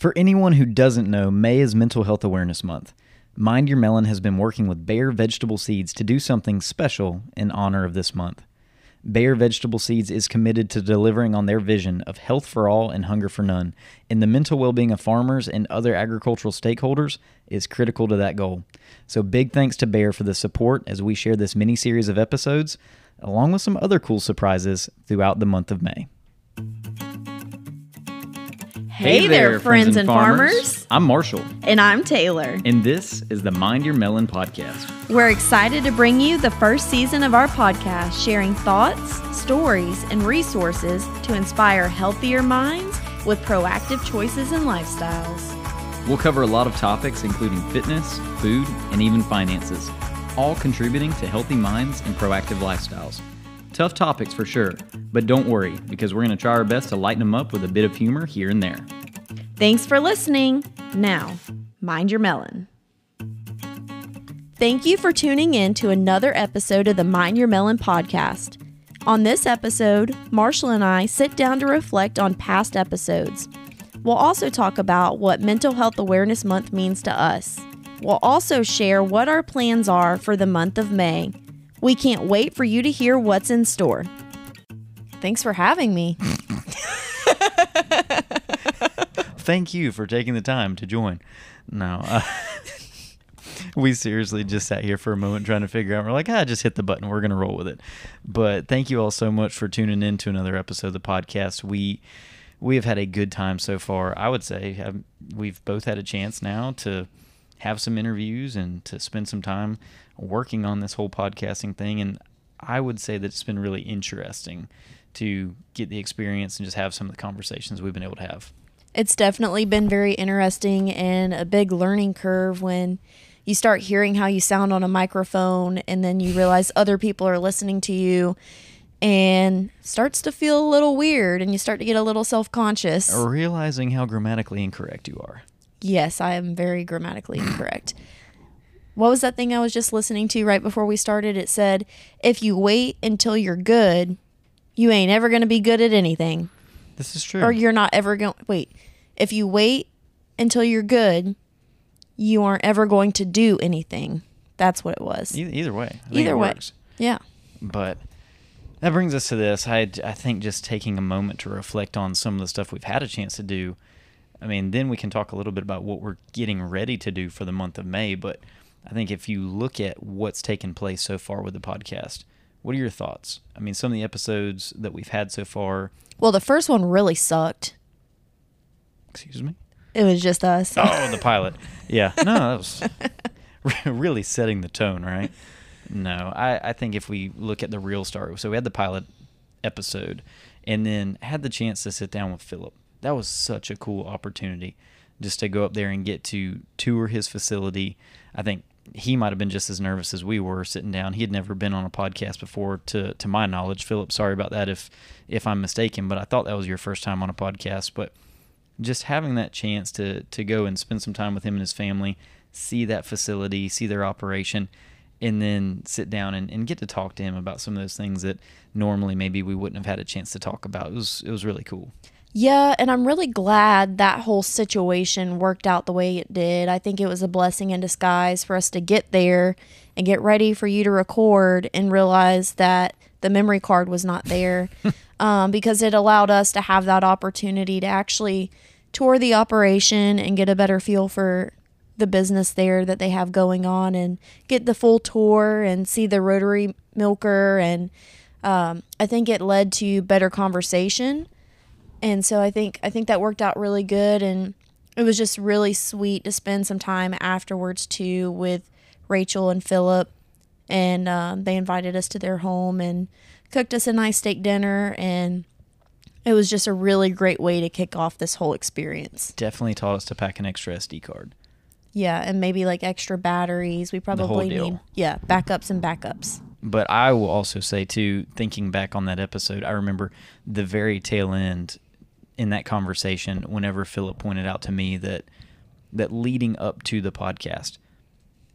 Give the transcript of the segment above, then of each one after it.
For anyone who doesn't know, May is Mental Health Awareness Month. Mind Your Melon has been working with Bayer Vegetable Seeds to do something special in honor of this month. Bayer Vegetable Seeds is committed to delivering on their vision of health for all and hunger for none, and the mental well being of farmers and other agricultural stakeholders is critical to that goal. So, big thanks to Bayer for the support as we share this mini series of episodes, along with some other cool surprises throughout the month of May. Hey, there, friends and farmers. I'm Marshall, And I'm Taylor. and this is the Mind Your Melon podcast. We're excited to bring you the first season of our podcast, sharing thoughts, stories, and resources to inspire healthier minds with proactive choices and lifestyles. We'll cover a lot of topics, including fitness, food, and even finances, all contributing to healthy minds and proactive lifestyles. Tough topics for sure, but don't worry because we're going to try our best to lighten them up with a bit of humor here and there. Thanks for listening. Now, mind your melon. Thank you for tuning in to another episode of the Mind Your Melon podcast. On this episode, Marshall and I sit down to reflect on past episodes. We'll also talk about what Mental Health Awareness Month means to us. We'll also share what our plans are for the month of May. We can't wait for you to hear what's in store. Thanks for having me. Thank you for taking the time to join. No, uh, we seriously just sat here for a moment trying to figure out. We're like, ah, just hit the button. We're going to roll with it. But thank you all so much for tuning in to another episode of the podcast. We we have had a good time so far. I would say um, we've both had a chance now to have some interviews and to spend some time working on this whole podcasting thing. And I would say that it's been really interesting to get the experience and just have some of the conversations we've been able to have. It's definitely been very interesting and a big learning curve when you start hearing how you sound on a microphone and then you realize other people are listening to you and starts to feel a little weird and you start to get a little self-conscious. realizing how grammatically incorrect you are. Yes, I am very grammatically incorrect. What was that thing I was just listening to right before we started? It said, if you wait until you're good, you ain't ever going to be good at anything. This is true. Or you're not ever going wait. If you wait until you're good, you aren't ever going to do anything. That's what it was. either, either way. I Either way. works. Yeah. But that brings us to this. I I think just taking a moment to reflect on some of the stuff we've had a chance to do. I mean, then we can talk a little bit about what we're getting ready to do for the month of May. But I think if you look at what's taken place so far with the podcast, what are your thoughts? I mean, some of the episodes that we've had so far. Well, the first one really sucked. Excuse me. It was just us. Oh, the pilot. Yeah. No, that was really setting the tone, right? No, I, I think if we look at the real story, so we had the pilot episode and then had the chance to sit down with Philip. That was such a cool opportunity just to go up there and get to tour his facility. I think he might have been just as nervous as we were sitting down. He had never been on a podcast before to to my knowledge. Philip, sorry about that if if I'm mistaken, but I thought that was your first time on a podcast, but just having that chance to to go and spend some time with him and his family, see that facility, see their operation, and then sit down and, and get to talk to him about some of those things that normally maybe we wouldn't have had a chance to talk about. It was it was really cool. Yeah, and I'm really glad that whole situation worked out the way it did. I think it was a blessing in disguise for us to get there and get ready for you to record and realize that the memory card was not there um, because it allowed us to have that opportunity to actually tour the operation and get a better feel for the business there that they have going on and get the full tour and see the rotary milker and um, I think it led to better conversation and so I think I think that worked out really good, and it was just really sweet to spend some time afterwards too with Rachel and Philip, and um, they invited us to their home and cooked us a nice steak dinner, and it was just a really great way to kick off this whole experience. Definitely taught us to pack an extra SD card. Yeah, and maybe like extra batteries. We probably need yeah backups and backups. But I will also say too, thinking back on that episode, I remember the very tail end in that conversation whenever Philip pointed out to me that that leading up to the podcast,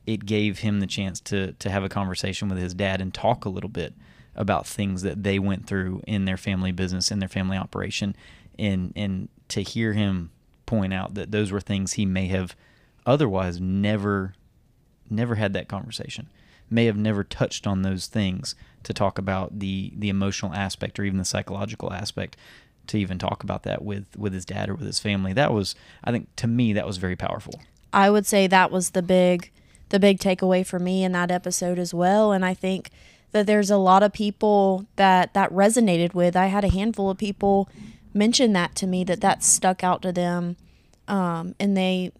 it gave him the chance to to have a conversation with his dad and talk a little bit about things that they went through in their family business in their family operation and and to hear him point out that those were things he may have otherwise never never had that conversation may have never touched on those things to talk about the the emotional aspect or even the psychological aspect to even talk about that with with his dad or with his family. That was i think to me that was very powerful. I would say that was the big the big takeaway for me in that episode as well. And I think that there's a lot of people that that resonated with. I had a handful of people mention that to me that that stuck out to them um, and they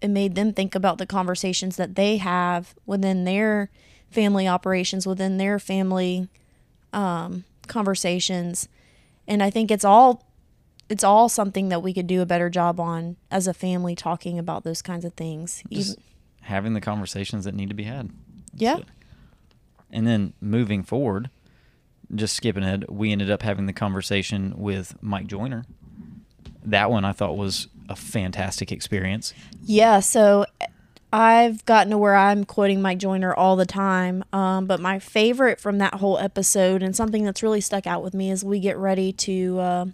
it made them think about the conversations that they have within their family operations within their family um, conversations and I think it's all it's all something that we could do a better job on as a family talking about those kinds of things. just having the conversations that need to be had That's Yeah. it. and then moving forward just skipping ahead we ended up having the conversation with mike joyner that one i thought was a fantastic experience Yeah, so I've gotten to where I'm quoting Mike Joyner all the time. Um, but my favorite from that whole episode and something that's really stuck out with me is we get ready to uh,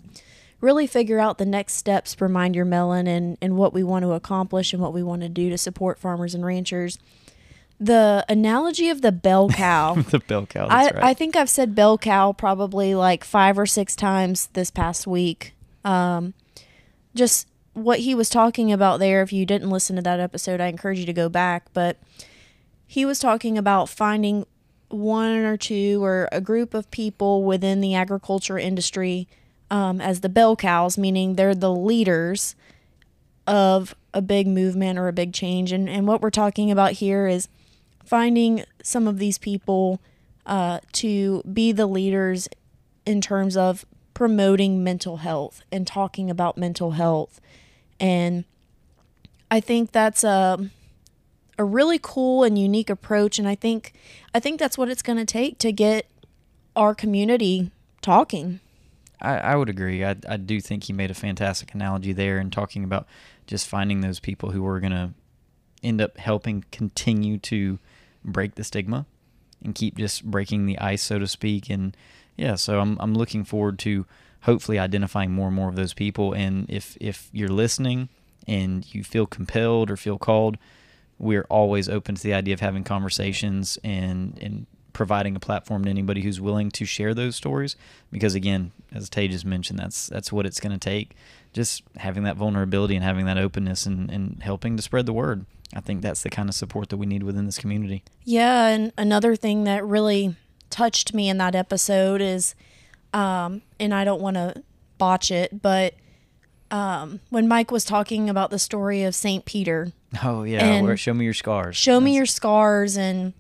really figure out the next steps for Mind Your Melon and, and what we want to accomplish and what we want to do to support farmers and ranchers. The analogy of the bell cow. the bell cow I, right I think I've said bell cow probably like five or six times this past week. Um, just what he was talking about there, if you didn't listen to that episode, I encourage you to go back. But he was talking about finding one or two or a group of people within the agriculture industry um, as the bell cows, meaning they're the leaders of a big movement or a big change. And, and what we're talking about here is finding some of these people uh, to be the leaders in terms of promoting mental health and talking about mental health. And I think that's a a really cool and unique approach and I think I think that's what it's going to take to get our community talking. I, I would agree. I, I do think he made a fantastic analogy there in talking about just finding those people who are going to end up helping continue to break the stigma and keep just breaking the ice, so to speak. And yeah, so I'm, I'm looking forward to hopefully identifying more and more of those people. And if, if you're listening and you feel compelled or feel called, we're always open to the idea of having conversations and, and providing a platform to anybody who's willing to share those stories. Because again as Tay just mentioned that's that's what it's going to take. Just having that vulnerability and having that openness and, and helping to spread the word. I think that's the kind of support that we need within this community. Yeah, and another thing that really touched me in that episode is, um, and I don't want to botch it, but um, when Mike was talking about the story of Saint Peter, oh yeah where, show me your scars show me That's- your scars, and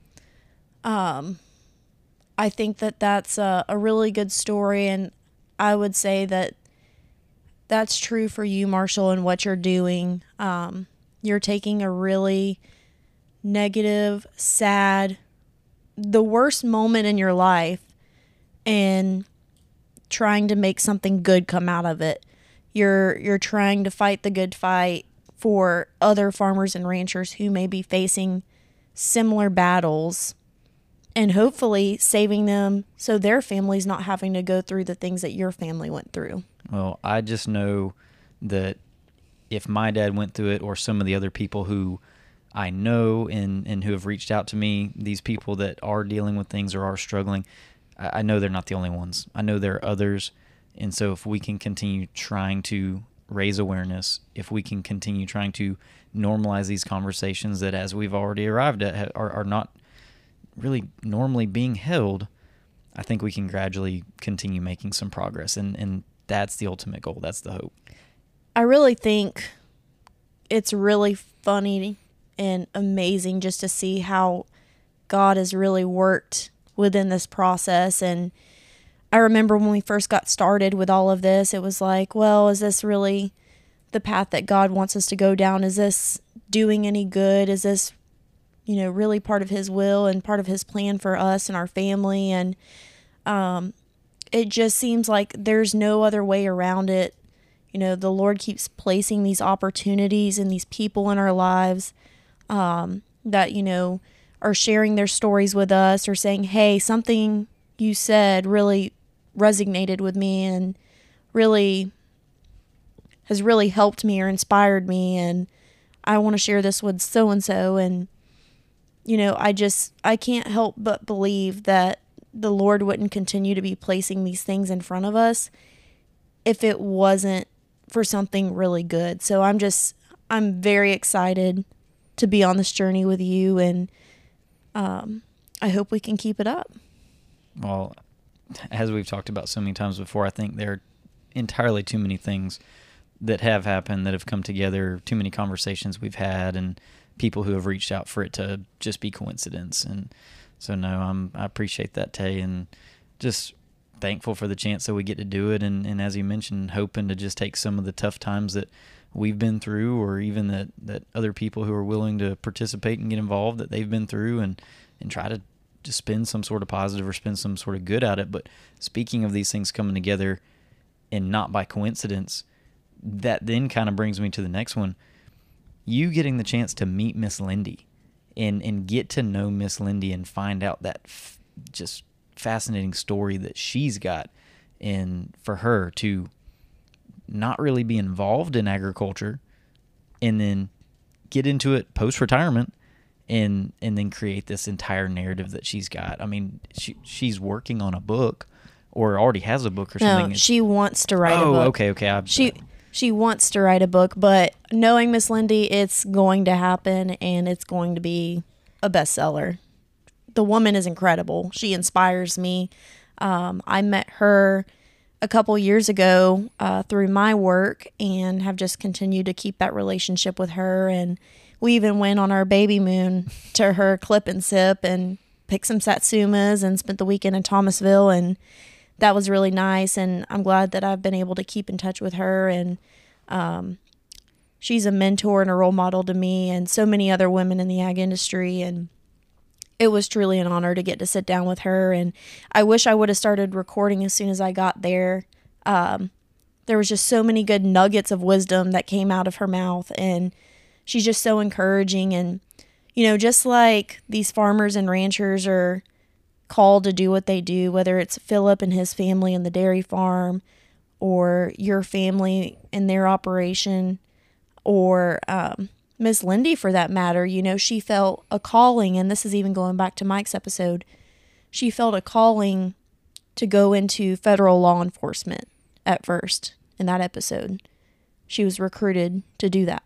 um, I think that that's a, a really good story, and I would say that that's true for you, Marshall, and what you're doing. Um, you're taking a really negative, sad, the worst moment in your life and trying to make something good come out of it. You're you're trying to fight the good fight for other farmers and ranchers who may be facing similar battles and hopefully saving them so their family's not having to go through the things that your family went through. Well, I just know that if my dad went through it, or some of the other people who I know and, and who have reached out to me, these people that are dealing with things or are struggling, I, I know they're not the only ones. I know there are others. And so if we can continue trying to raise awareness, if we can continue trying to normalize these conversations that, as we've already arrived at, are, are not really normally being held, I think we can gradually continue making some progress. And, and that's the ultimate goal. That's the hope. I really think it's really funny and amazing just to see how God has really worked within this process. And I remember when we first got started with all of this, it was like, well, is this really the path that God wants us to go down? Is this doing any good? Is this, you know, really part of His will and part of His plan for us and our family? And um, it just seems like there's no other way around it you know the lord keeps placing these opportunities and these people in our lives um, that you know are sharing their stories with us or saying hey something you said really resonated with me and really has really helped me or inspired me and I want to share this with so and so and you know, I just I can't help but believe that the Lord wouldn't continue to be placing these things in front of us if it wasn't for something really good. So I'm just I'm very excited to be on this journey with you and um, I hope we can keep it up. Well, as we've talked about so many times before, I think there are entirely too many things that have happened that have come together, too many conversations we've had, and people who have reached out for it to just be coincidence. And so, no, I'm I appreciate that, Tay, and just thankful for the chance that we get to do it. And, and as you mentioned, hoping to just take some of the tough times that we've been through, or even that that other people who are willing to participate and get involved that they've been through, and and try to just spend some sort of positive or spend some sort of good at it. But speaking of these things coming together and not by coincidence, that then kind of brings me to the next one. You getting the chance to meet Miss Lindy and and get to know Miss Lindy and find out that f- just fascinating story that she's got and for her to not really be involved in agriculture and then get into it post retirement and and then create this entire narrative that she's got. I mean, she she's working on a book or already has a book or something. No, she wants to write oh, a book. Oh, okay, okay. I, She she wants to write a book, but knowing Miss Lindy, it's going to happen and it's going to be a bestseller. The woman is incredible. She inspires me. Um, I met her a couple years ago uh, through my work and have just continued to keep that relationship with her. And we even went on our baby moon to her clip and sip and picked some satsumas and spent the weekend in Thomasville. And that was really nice. And I'm glad that I've been able to keep in touch with her. And um, she's a mentor and a role model to me and so many other women in the ag industry. And it was truly an honor to get to sit down with her. And I wish I would have started recording as soon as I got there. Um, there was just so many good nuggets of wisdom that came out of her mouth. And she's just so encouraging. And, you know, just like these farmers and ranchers are called to do what they do, whether it's Philip and his family in the dairy farm or your family in their operation or um, Miss Lindy for that matter, you know, she felt a calling, and this is even going back to Mike's episode. She felt a calling to go into federal law enforcement at first in that episode. She was recruited to do that.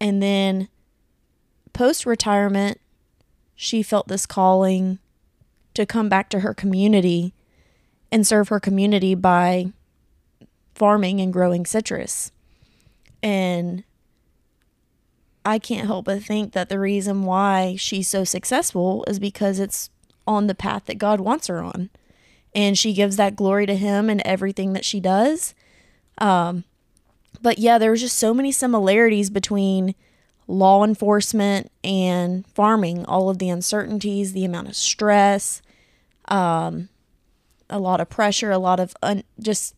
And then post retirement, she felt this calling to come back to her community and serve her community by farming and growing citrus. And I can't help but think that the reason why she's so successful is because it's on the path that God wants her on. And she gives that glory to Him in everything that she does. Um, but yeah, there's just so many similarities between law enforcement and farming, all of the uncertainties, the amount of stress, um, a lot of pressure, a lot of un- just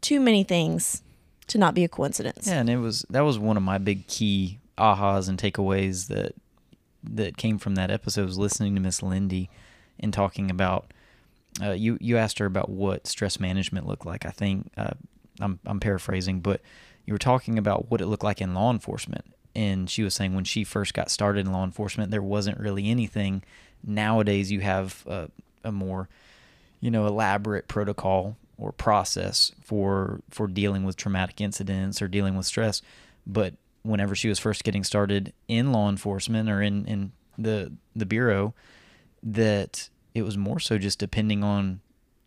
too many things to not be a coincidence. Yeah, and it was that was one of my big key ahas and takeaways that that came from that episode was listening to Miss Lindy and talking about uh, you you asked her about what stress management looked like. I think uh, I'm I'm paraphrasing, but you were talking about what it looked like in law enforcement, and she was saying when she first got started in law enforcement, there wasn't really anything. Nowadays, you have a, a more you know elaborate protocol or process for for dealing with traumatic incidents or dealing with stress. But whenever she was first getting started in law enforcement or in in the the bureau, that it was more so just depending on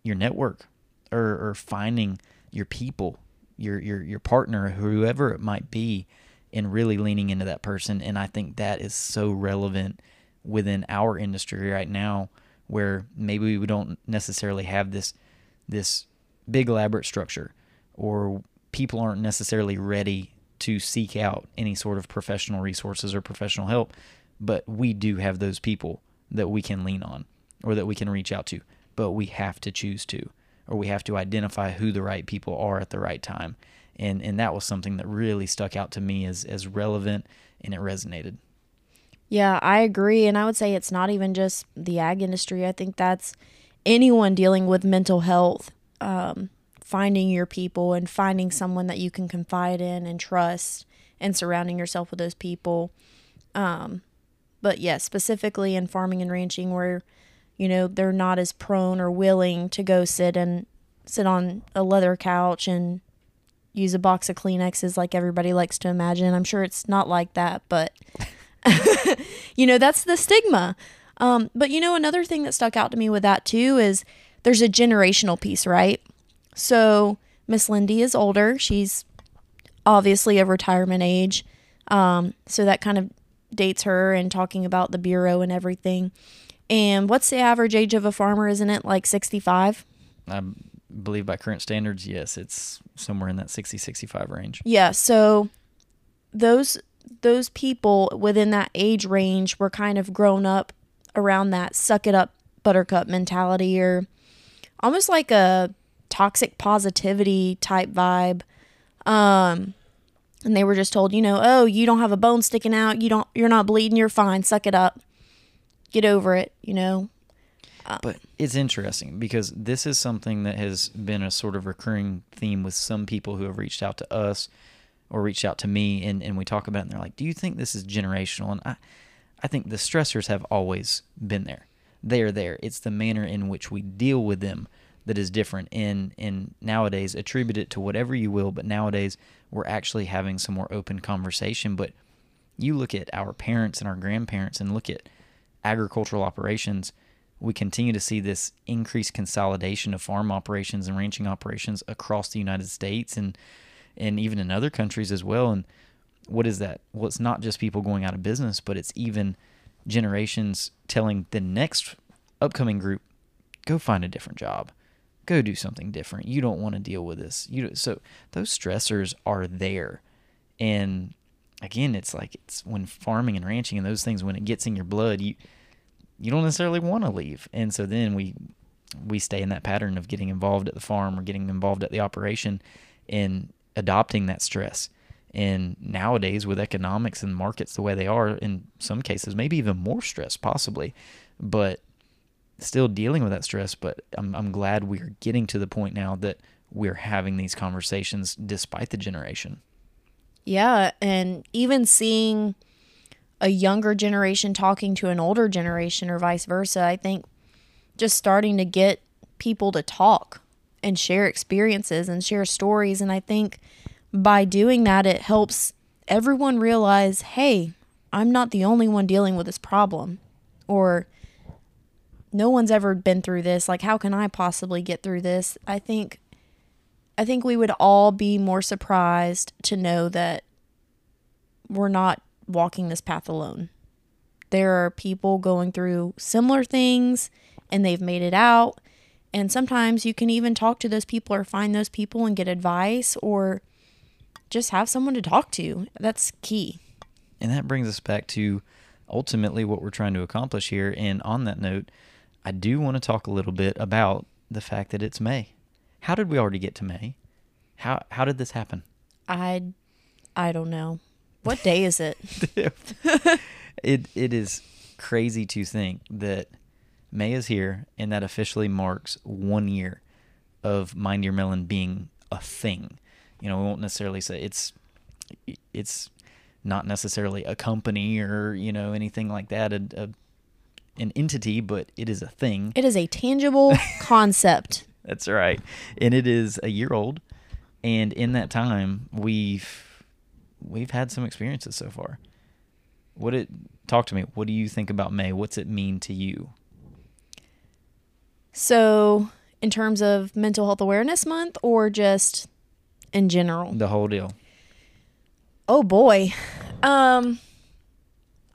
your network or, or finding your people, your your your partner, whoever it might be, and really leaning into that person. And I think that is so relevant within our industry right now, where maybe we don't necessarily have this this big elaborate structure or people aren't necessarily ready to seek out any sort of professional resources or professional help but we do have those people that we can lean on or that we can reach out to but we have to choose to or we have to identify who the right people are at the right time and and that was something that really stuck out to me as as relevant and it resonated Yeah, I agree. And I would say it's not even just the ag industry. I think that's anyone dealing with mental health, um, finding your people and finding someone that you can confide in and trust and surrounding yourself with those people. Um, but yeah, specifically in farming and ranching where, you know, they're not as prone or willing to go sit and sit on a leather couch and use a box of Kleenexes like everybody likes to imagine. I'm sure it's not like that, but you know, that's the stigma. Um, but you know, another thing that stuck out to me with that too is there's a generational piece, right? So Miss Lindy is older. She's obviously of retirement age. Um, so that kind of dates her and talking about the bureau and everything. And what's the average age of a farmer? Isn't it like 65? I believe by current standards, yes, it's somewhere in that 60, 65 range. Yeah. So those those people within that age range were kind of grown up around that suck it up buttercup mentality or almost like a toxic positivity type vibe. Um, and they were just told, you know, oh, you don't have a bone sticking out, you don't, you're not bleeding, you're fine, suck it up, get over it, you know. Uh, but it's interesting because this is something that has been a sort of recurring theme with some people who have reached out to us or reached out to me, and, and we talk about it, and they're like, "Do you think this is generational?" And I, I think the stressors have always been there. They are there. It's the manner in which we deal with them that is different. And and nowadays, attribute it to whatever you will, but nowadays we're actually having some more open conversation. But you look at our parents and our grandparents, and look at agricultural operations. We continue to see this increased consolidation of farm operations and ranching operations across the United States and and even in other countries as well. And what is that? Well, it's not just people going out of business, but it's even generations telling the next upcoming group, go find a different job, go do something different. You don't want to deal with this. You so those stressors are there, and again, it's like it's when farming and ranching and those things when it gets in your blood, you you don't necessarily want to leave, and so then we we stay in that pattern of getting involved at the farm or getting involved at the operation and adopting that stress. And nowadays, with economics and markets the way they are, in some cases, maybe even more stress, possibly, but still dealing with that stress. But I'm, I'm glad we're getting to the point now that we're having these conversations despite the generation. Yeah. And even seeing a younger generation talking to an older generation or vice versa, I think just starting to get people to talk and share experiences and share stories. And I think by doing that, it helps everyone realize hey, I'm not the only one dealing with this problem. Or no one's ever been through this. Like, how can I possibly get through this? I think. I think we would all be more surprised to know that we're not walking this path alone. There are people going through similar things and they've made it out and sometimes you can even talk to those people or find those people and get advice or just have someone to talk to. That's key. And that brings us back to ultimately what we're trying to accomplish here. And on that note, I do want to talk a little bit about the fact that it's May. How did we already get to May? How how did this happen? I I don't know. What day is it? it it is crazy to think that May is here, and that officially marks one year of Mind Your Melon being a thing. You know, we won't necessarily say it's it's not necessarily a company or you know anything like that, a, a an entity, but it is a thing. It is a tangible concept. That's right, and it is a year old, and in that time we've we've had some experiences so far. What it talk to me? What do you think about May? What's it mean to you? So, in terms of Mental Health Awareness Month or just in general? The whole deal. Oh boy. Um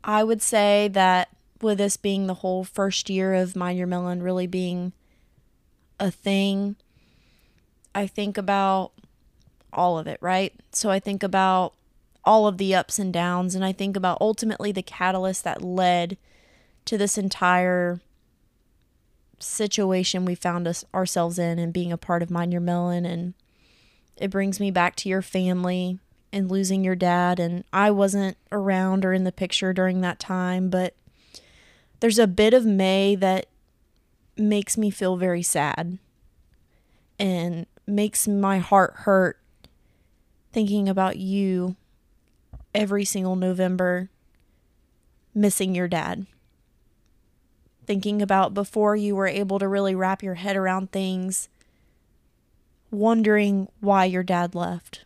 I would say that with this being the whole first year of Mind Your Melon really being a thing, I think about all of it, right? So I think about all of the ups and downs, and I think about ultimately the catalyst that led to this entire situation we found us ourselves in and being a part of Mind Your Melon and it brings me back to your family and losing your dad and I wasn't around or in the picture during that time but there's a bit of May that makes me feel very sad and makes my heart hurt thinking about you every single November missing your dad. Thinking about before you were able to really wrap your head around things, wondering why your dad left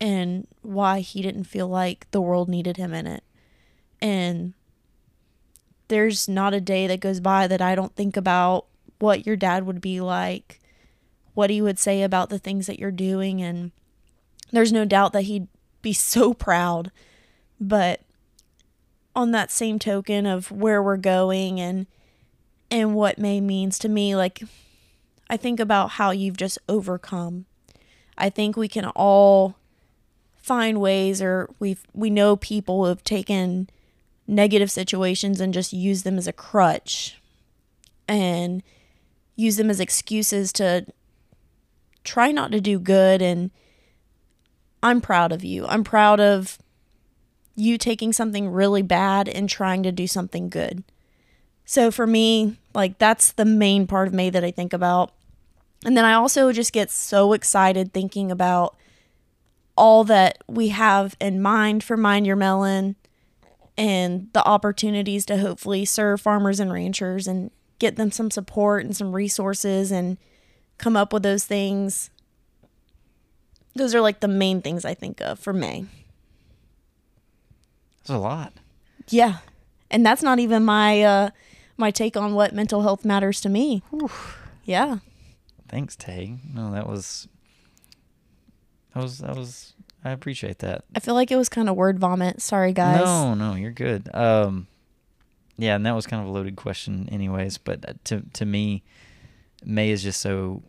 and why he didn't feel like the world needed him in it. And there's not a day that goes by that I don't think about what your dad would be like, what he would say about the things that you're doing. And there's no doubt that he'd be so proud. But on that same token of where we're going and and what May means to me, like I think about how you've just overcome. I think we can all find ways or we've we know people who have taken negative situations and just use them as a crutch and use them as excuses to try not to do good and I'm proud of you. I'm proud of you taking something really bad and trying to do something good. So for me, like that's the main part of me that I think about. And then I also just get so excited thinking about all that we have in mind for Mind Your Melon and the opportunities to hopefully serve farmers and ranchers and get them some support and some resources and come up with those things. Those are like the main things I think of for May. That's a lot. Yeah. And that's not even my uh my take on what mental health matters to me. Yeah. Thanks, Tay. No, that was that was that was I appreciate that. I feel like it was kind of word vomit. Sorry guys. No, no, you're good. Um yeah, and that was kind of a loaded question anyways, but uh, to to me May is just so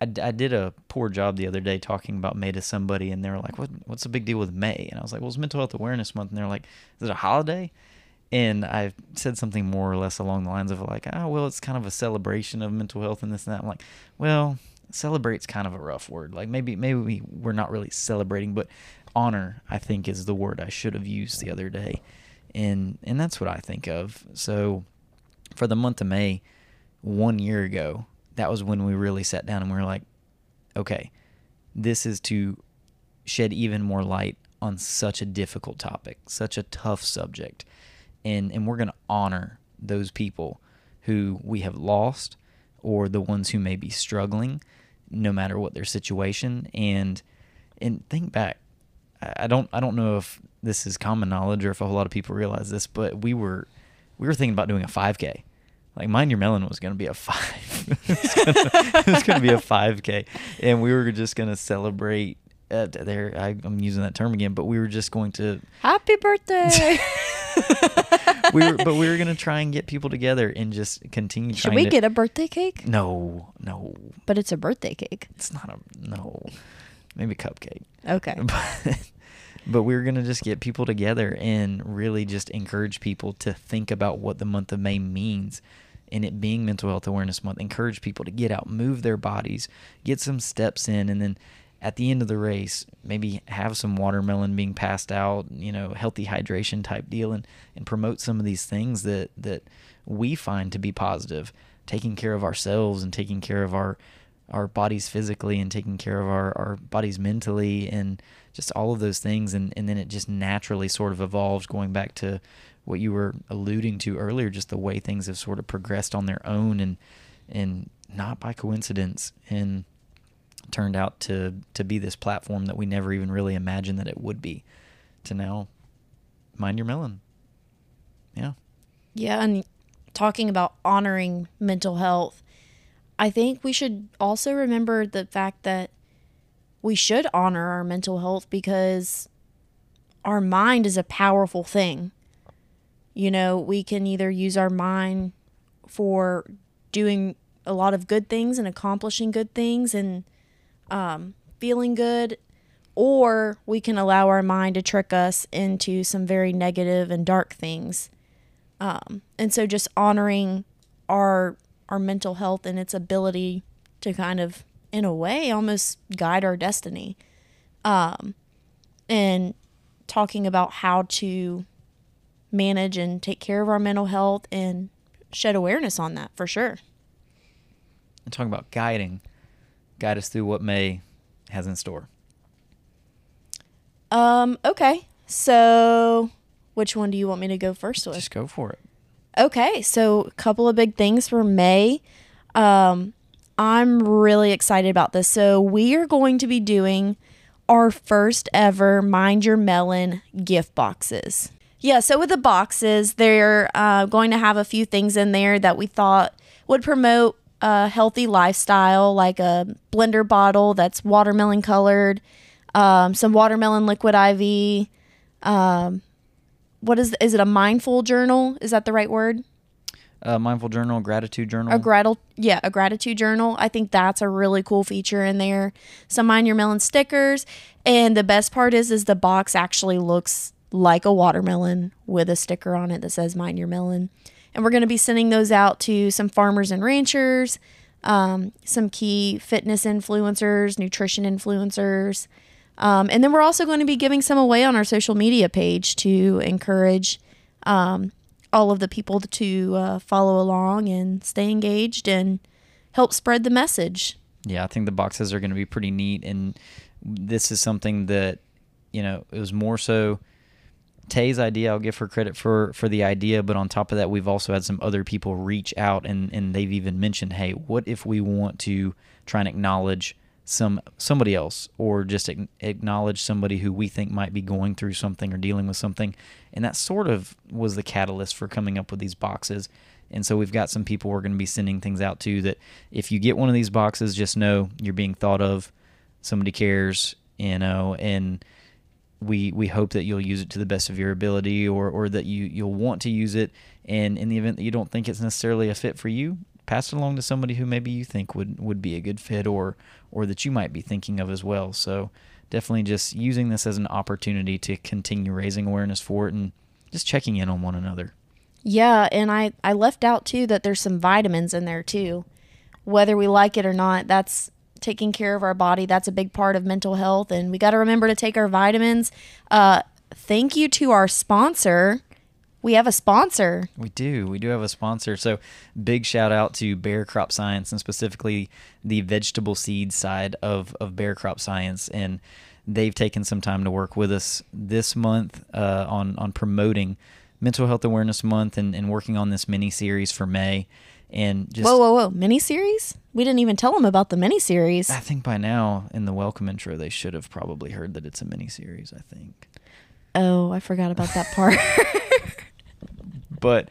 I, I did a poor job the other day talking about May to somebody, and they were like, "What? What's the big deal with May?" And I was like, "Well, it's Mental Health Awareness Month," and they're like, "Is it a holiday?" And I said something more or less along the lines of like, "Oh, well, it's kind of a celebration of mental health and this and that." I'm like, "Well, celebrate's kind of a rough word. Like maybe maybe we, we're not really celebrating, but honor, I think, is the word I should have used the other day, and and that's what I think of. So, for the month of May, one year ago, that was when we really sat down and we were like, okay, this is to shed even more light on such a difficult topic, such a tough subject. And and we're going to honor those people who we have lost or the ones who may be struggling no matter what their situation. And and think back I don't I don't know if this is common knowledge or if a whole lot of people realize this, but we were we were thinking about doing a 5K like mind your melon was going to be a five. It was going to be a 5k and we were just going to celebrate uh, there I, am using that term again but we were just going to happy birthday we were but we were going to try and get people together and just continue should we to, get a birthday cake? No no. But it's a birthday cake. It's not a no. Maybe cupcake. Okay. But but we were going to just get people together and really just encourage people to think about what the month of May means. And it being mental health awareness month encourage people to get out move their bodies get some steps in and then at the end of the race maybe have some watermelon being passed out you know healthy hydration type deal and, and promote some of these things that that we find to be positive taking care of ourselves and taking care of our our bodies physically and taking care of our, our bodies mentally and just all of those things. And, and then it just naturally sort of evolves going back to what you were alluding to earlier just the way things have sort of progressed on their own and and not by coincidence. And turned out to to be this platform that we never even really imagined that it would be. To now mind your melon. Yeah. Yeah and talking about honoring mental health i think we should also remember the fact that we should honor our mental health because our mind is a powerful thing. You know, we can either use our mind for doing a lot of good things and accomplishing good things and um, feeling good, or we can allow our mind to trick us into some very negative and dark things. Um, and so, just honoring our our mental health and its ability to kind of in a way almost guide our destiny um, and talking about how to manage and take care of our mental health and shed awareness on that for sure and talking about guiding. Guide us through what May has in store. Um, okay. So, which one do you want me to go first with? Just go for it. Okay, so a couple of big things for May. Um, I'm really excited about this. So, we are going to be doing our first ever Mind Your Melon gift boxes. Yeah, so with the boxes, they're uh, going to have a few things in there that we thought would promote a healthy lifestyle, like a blender bottle that's watermelon colored, um, some watermelon liquid IV. Um, what is is it? A mindful journal? Is that the right word? A mindful journal, gratitude journal. A gratitude, yeah, a gratitude journal. I think that's a really cool feature in there. Some mind your melon stickers, and the best part is, is the box actually looks like a watermelon with a sticker on it that says mind your melon. And we're going to be sending those out to some farmers and ranchers, um, some key fitness influencers, nutrition influencers. Um, and then we're also going to be giving some away on our social media page to encourage um, all of the people to uh, follow along and stay engaged and help spread the message. Yeah, I think the boxes are going to be pretty neat. And this is something that, you know, it was more so Tay's idea. I'll give her credit for for the idea, but on top of that, we've also had some other people reach out and and they've even mentioned, hey, what if we want to try and acknowledge some somebody else or just acknowledge somebody who we think might be going through something or dealing with something and that sort of was the catalyst for coming up with these boxes and so we've got some people we're going to be sending things out to that if you get one of these boxes just know you're being thought of somebody cares you know and we we hope that you'll use it to the best of your ability or or that you you'll want to use it. And in the event that you don't think it's necessarily a fit for you pass it along to somebody who maybe you think would would be a good fit or or that you might be thinking of as well. So definitely just using this as an opportunity to continue raising awareness for it and just checking in on one another. Yeah and i i left out too that there's some vitamins in there too. Whether we like it or not that's taking care of our body. That's a big part of mental health. And we got to remember to take our vitamins. Uh, thank you to our sponsor. We have a sponsor. We do. We do have a sponsor. So, big shout out to Bayer Crop Science and specifically the vegetable seed side of, of Bayer Crop Science. And they've taken some time to work with us this month uh, on, on promoting Mental Health Awareness Month and, and working on this mini series for May and just whoa, whoa, whoa, miniseries? We didn't even tell them about the miniseries. I think by now in the welcome intro they should have probably heard that it's a miniseries. I think. Oh, I forgot about that part. but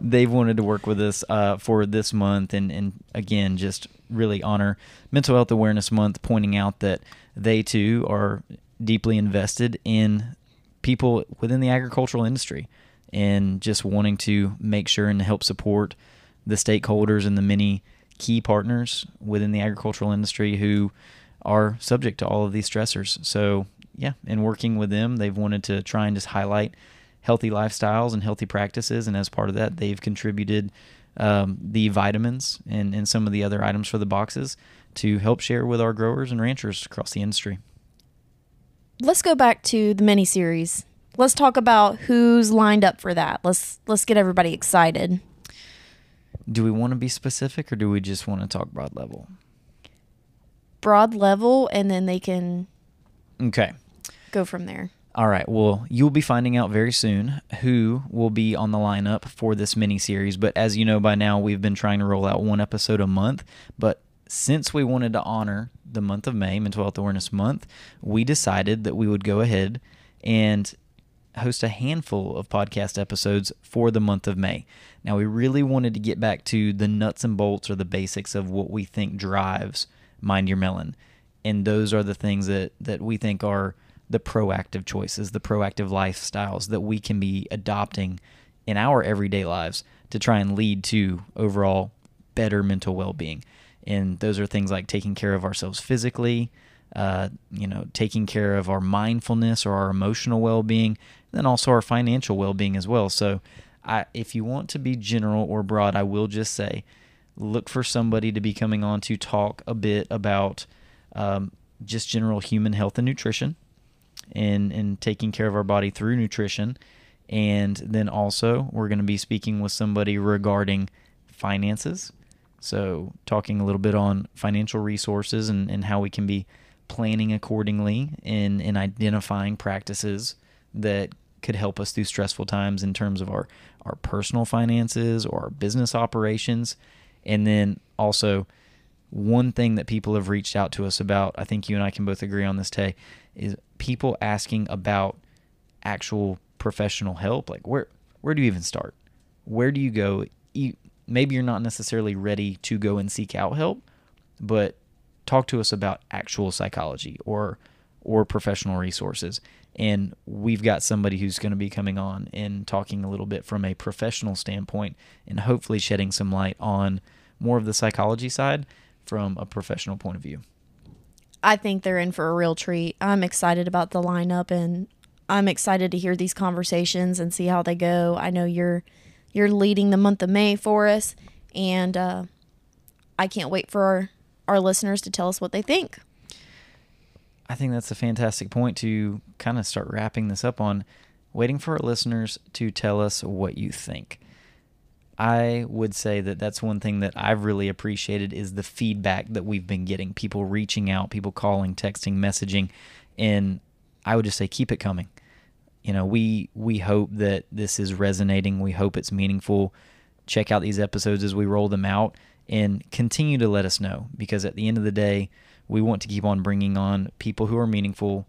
they've wanted to work with us uh, for this month, and and again, just really honor Mental Health Awareness Month, pointing out that they too are deeply invested in people within the agricultural industry and just wanting to make sure and help support the stakeholders and the many key partners within the agricultural industry who are subject to all of these stressors. So, yeah, in working with them, they've wanted to try and just highlight healthy lifestyles and healthy practices. And as part of that, they've contributed um, the vitamins and, and some of the other items for the boxes to help share with our growers and ranchers across the industry. Let's go back to the mini series. Let's talk about who's lined up for that. Let's let's get everybody excited do we want to be specific or do we just want to talk broad level? Broad level, and then they can okay go from there. All right. Well, you'll be finding out very soon who will be on the lineup for this mini series. But as you know by now, we've been trying to roll out one episode a month. But since we wanted to honor the month of May, Mental Health Awareness Month, we decided that we would go ahead and host a handful of podcast episodes for the month of May. Now, we really wanted to get back to the nuts and bolts or the basics of what we think drives Mind Your Melon. And those are the things that, that we think are the proactive choices, the proactive lifestyles that we can be adopting in our everyday lives to try and lead to overall better mental well being. And those are things like taking care of ourselves physically, uh, you know, taking care of our mindfulness or our emotional well being, then also our financial well being as well. So, I, if you want to be general or broad, I will just say look for somebody to be coming on to talk a bit about um, just general human health and nutrition and, and taking care of our body through nutrition. And then also, we're going to be speaking with somebody regarding finances So, talking a little bit on financial resources and, and how we can be planning accordingly in, in identifying practices that could help us through stressful times in terms of our, our personal finances or our business operations. And then also, one thing that people have reached out to us about, I think you and I can both agree on this, Tay, is people asking about actual professional help. Like, where, where do you even start? Where do you go? Maybe you're not necessarily ready to go and seek out help, but talk to us about actual psychology or or professional resources. And we've got somebody who's going to be coming on and talking a little bit from a professional standpoint and hopefully shedding some light on more of the psychology side from a professional point of view. I think they're in for a real treat. I'm excited about the lineup and I'm excited to hear these conversations and see how they go. I know you're you're leading the month of May for us and uh, I can't wait for our, our listeners to tell us what they think. I think that's a fantastic point to kind of start wrapping this up on waiting for our listeners to tell us what you think. I would say that that's one thing that I've really appreciated is the feedback that we've been getting. People reaching out, people calling, texting, messaging, and I would just say keep it coming. You know, we we hope that this is resonating. We hope it's meaningful. Check out these episodes as we roll them out and continue to let us know because at the end of the day, we want to keep on bringing on people who are meaningful,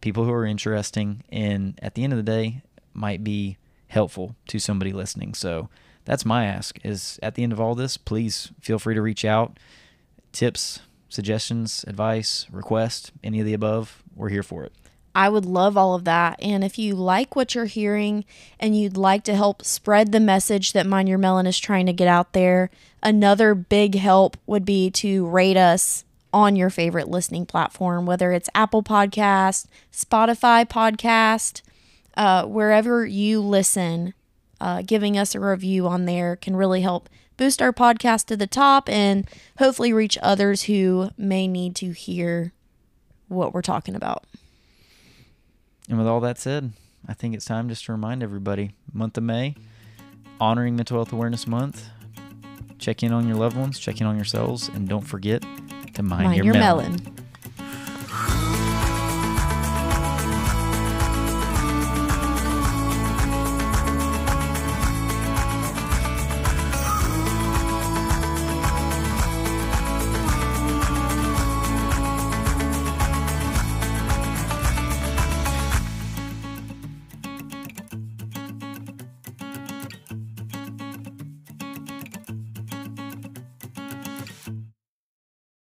people who are interesting, and at the end of the day, might be helpful to somebody listening. So that's my ask is at the end of all this, please feel free to reach out. Tips, suggestions, advice, request, any of the above, we're here for it. I would love all of that. And if you like what you're hearing and you'd like to help spread the message that Mind Your Melon is trying to get out there, another big help would be to rate us on your favorite listening platform, whether it's Apple Podcast, Spotify Podcast, uh, wherever you listen. Uh, giving us a review on there can really help boost our podcast to the top and hopefully reach others who may need to hear what we're talking about. And with all that said, I think it's time just to remind everybody month of May, honoring Mental Health Awareness Month. Check in on your loved ones, check in on yourselves, and don't forget to mind, Mind your, your melon. melon.